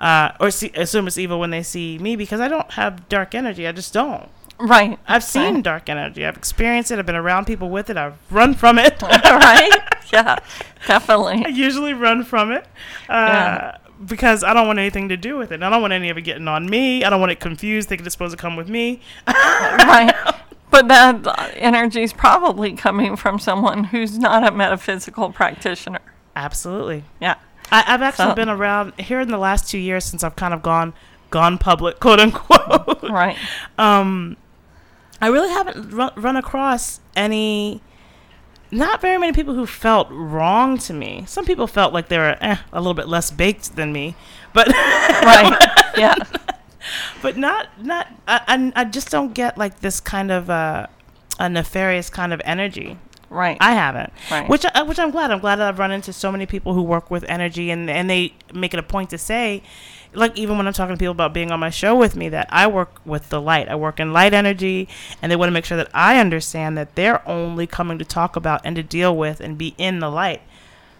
uh, or see, assume it's evil when they see me because I don't have dark energy. I just don't. Right. I've seen Right. dark energy. I've experienced it. I've been around people with it. I've run from it. right. Yeah. Definitely. I usually run from it uh, Yeah. because I don't want anything to do with it. I don't want any of it getting on me. I don't want it confused, thinking it's supposed to come with me. right. But that energy is probably coming from someone who's not a metaphysical practitioner. Absolutely. Yeah. I, I've actually So- been around here in the last two years since I've kind of gone gone public, quote unquote. Right. um, I really haven't run, run across any. Not very many people who felt wrong to me. Some people felt like they were eh, a little bit less baked than me, but Right. Yeah. but not not. I, I I just don't get like this kind of uh, a nefarious kind of energy. Right. I haven't, Right. which I, which I'm glad. I'm glad that I've run into so many people who work with energy, and and they make it a point to say, like even when I'm talking to people about being on my show with me, that I work with the light. I work in light energy, and they want to make sure that I understand that they're only coming to talk about and to deal with and be in the light,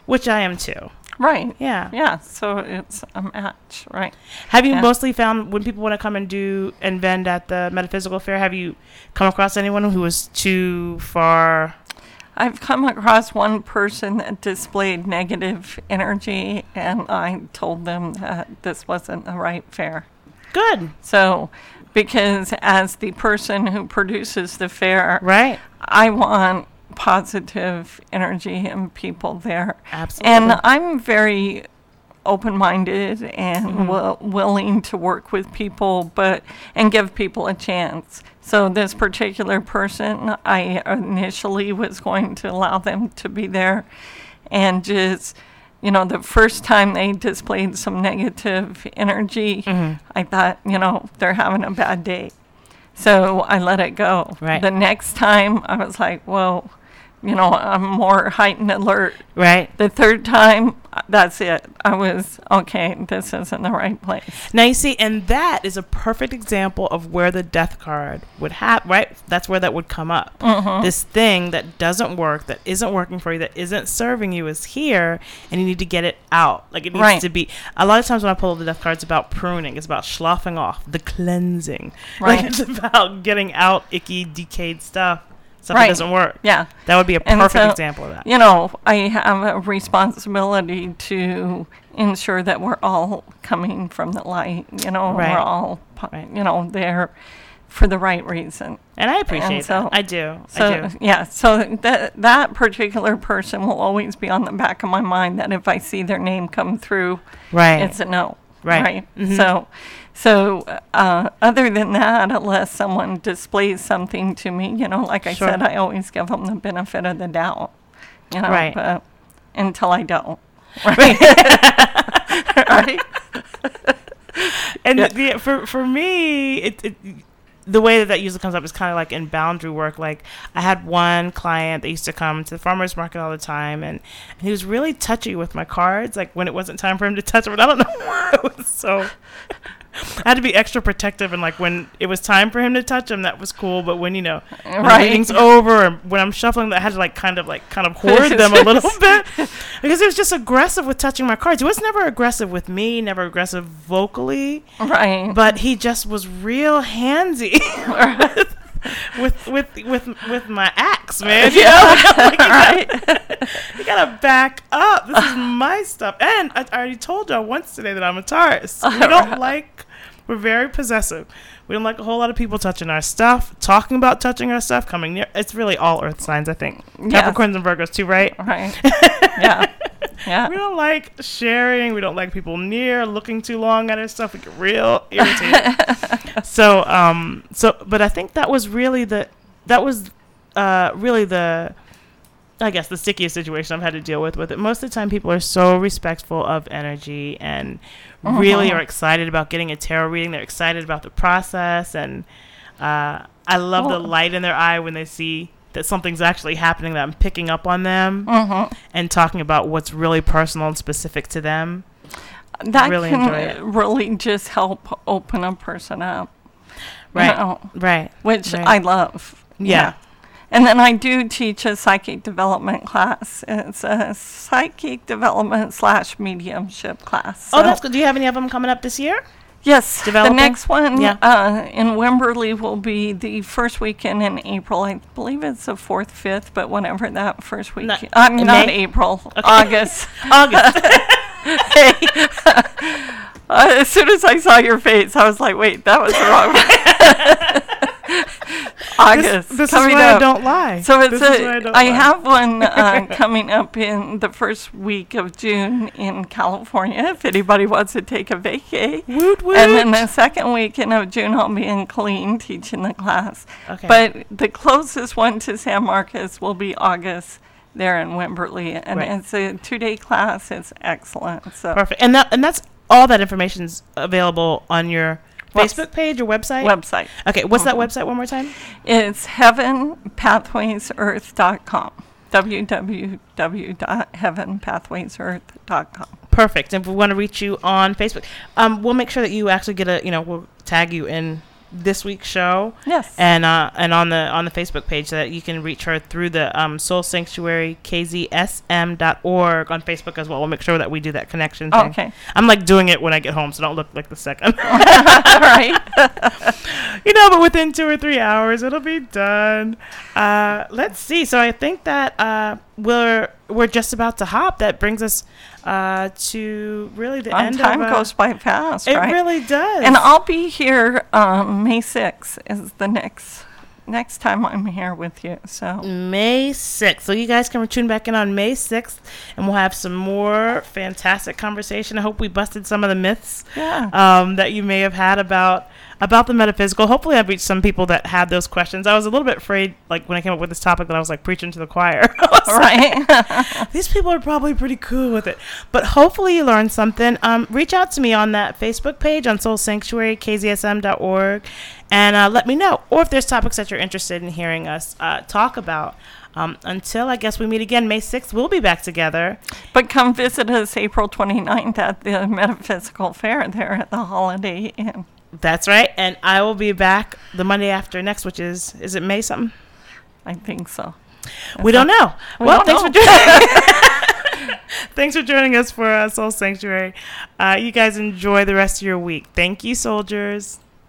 which I am too. Right. Yeah. Yeah. So it's a match. Right. Have you Yeah. mostly found when people want to come and do and vend at the metaphysical fair? Have you come across anyone who was too far? I've come across one person that displayed negative energy, and I told them that this wasn't the right fair. Good, So, because as the person who produces the fair, right? I want positive energy and people there. Absolutely. And I'm very open minded and Mm-hmm. wi- willing to work with people, but and give people a chance. So, this particular person, I initially was going to allow them to be there and just. You know, the first time they displayed some negative energy, Mm-hmm. I thought, you know, they're having a bad day. So I let it go. Right. The next time I was like, well, you know, I'm more heightened alert. Right. The third time, that's it. I was, okay, this isn't the right place. Now you see, and that is a perfect example of where the death card would have. Right, that's where that would come up. Mm-hmm. This thing that doesn't work, that isn't working for you, that isn't serving you, is here, and you need to get it out. Like it needs Right. to be. A lot of times when I pull the death card, it's about pruning. It's about sloughing off, the cleansing. Like Right. it's about getting out icky, decayed stuff. Stuff Right. that doesn't work. Yeah. That would be a perfect so, example of that. You know, I have a responsibility to ensure that we're all coming from the light. You know, Right. we're all, you know, there for the right reason. And I appreciate so- that. I do. So I do. yeah, so that that particular person will always be on the back of my mind. That if I see their name come through, Right. it's a no. Right. Mhm. So, so uh, other than that, unless someone displays something to me, you know, like I Sure. said, I always give them the benefit of the doubt. You know, Right. but until I don't. Right. right. and the, for for me, it, it the way that that usually comes up is kind of like in boundary work. Like I had one client that used to come to the farmers market all the time, and, and he was really touchy with my cards. Like when it wasn't time for him to touch them, I don't know why it was so. I had to be extra protective, and like when it was time for him to touch them, that was cool. But when you know, when Right. meeting's over, or when I'm shuffling, I had to like kind of like kind of hoard them a little bit because he was just aggressive with touching my cards. He was never aggressive with me, never aggressive vocally Right. but he just was real handsy with with with with my axe, man. You know, Like, you, gotta, you gotta back up. This is uh. my stuff, and I, I already told y'all once today that I'm a Taurus. We don't like. We're very possessive. We don't like a whole lot of people touching our stuff, talking about touching our stuff, coming near. It's really all Earth signs, I think. Yes. Capricorns and Virgos too, right? Right. yeah. Yeah. We don't like sharing. We don't like people near, looking too long at our stuff. We get real irritated. so, um, so, but I think that was really the, that was, uh, really the, I guess the stickiest situation I've had to deal with with it. Most of the time, people are so respectful of energy and really are excited about getting a tarot reading. They're excited about the process, and uh, I love the light in their eye when they see that something's actually happening. That I'm picking up on them Mm-hmm. and talking about what's really personal and specific to them. That really can really just help open a person up. you Right. know, Right. which Right. I love. Yeah. And then I do teach a psychic development class. It's a psychic development slash mediumship class. oh, that's good. Do you have any of them coming up this year? Yes, Developing? the next one Yeah. uh, in Wimberley will be the first weekend in April. I believe it's the fourth, fifth, but whatever that first week. Not- I'm in not May? April, August. August. Hey. Uh, as soon as I saw your face, I was like, "Wait, that was wrong." August. this is coming why I don't lie. So it's This is I a, I have one uh, coming up in the first week of June in California. If anybody wants to take a vacay, Woot woot. and then the second weekend of June, I'll be in Killeen teaching the class. Okay. But the closest one to San Marcos will be August there in Wimberley, and Right. it's a two-day class. It's excellent. So Perfect. And that and that's all that information's available on your Facebook page or website. website. Okay, what's that Mhm. website one more time? It's heavenpathwaysearth.com. www.heavenpathwaysearth.com. Perfect. And if we want to reach you on Facebook, um, we'll make sure that you actually get a, you know, we'll tag you in this week's show. Yes. And uh, and on the on the Facebook page that you can reach her through the um, Soul Sanctuary KZSM.org on Facebook as well. We'll make sure that we do that connection. Thing. Okay. I'm like doing it when I get home, so don't look like the second. right. you know, but within two or three hours, it'll be done. Uh, let's see. So I think that uh, we're we're just about to hop. That brings us uh, to really the end. time of, uh, goes by fast, It right? really does. And I'll be here um, May 6th is the next next time I'm here with you. So May 6th. So you guys can tune back in on May 6th and we'll have some more fantastic conversation. I hope we busted some of the myths Yeah. um, that you may have had about about the metaphysical. Hopefully I've reached some people that had those questions. I was a little bit afraid like when I came up with this topic that I was like preaching to the choir. Like, right. these people are probably pretty cool with it. But hopefully you learned something. Um, reach out to me on that Facebook page on Soul Sanctuary, KZSM.org, and uh, let me know. Or if there's topics that you're interested in hearing us uh, talk about. Um, until I guess we meet again May 6th, we'll be back together. but come visit us April 29th at the Metaphysical Fair there at the Holiday Inn. That's right. And I will be back the Monday after next, which is, is it May something? I think so. we don't know. We well, don't thanks know. for joining. thanks for joining us for uh, Soul Sanctuary. Uh, you guys enjoy the rest of your week. Thank you, soldiers.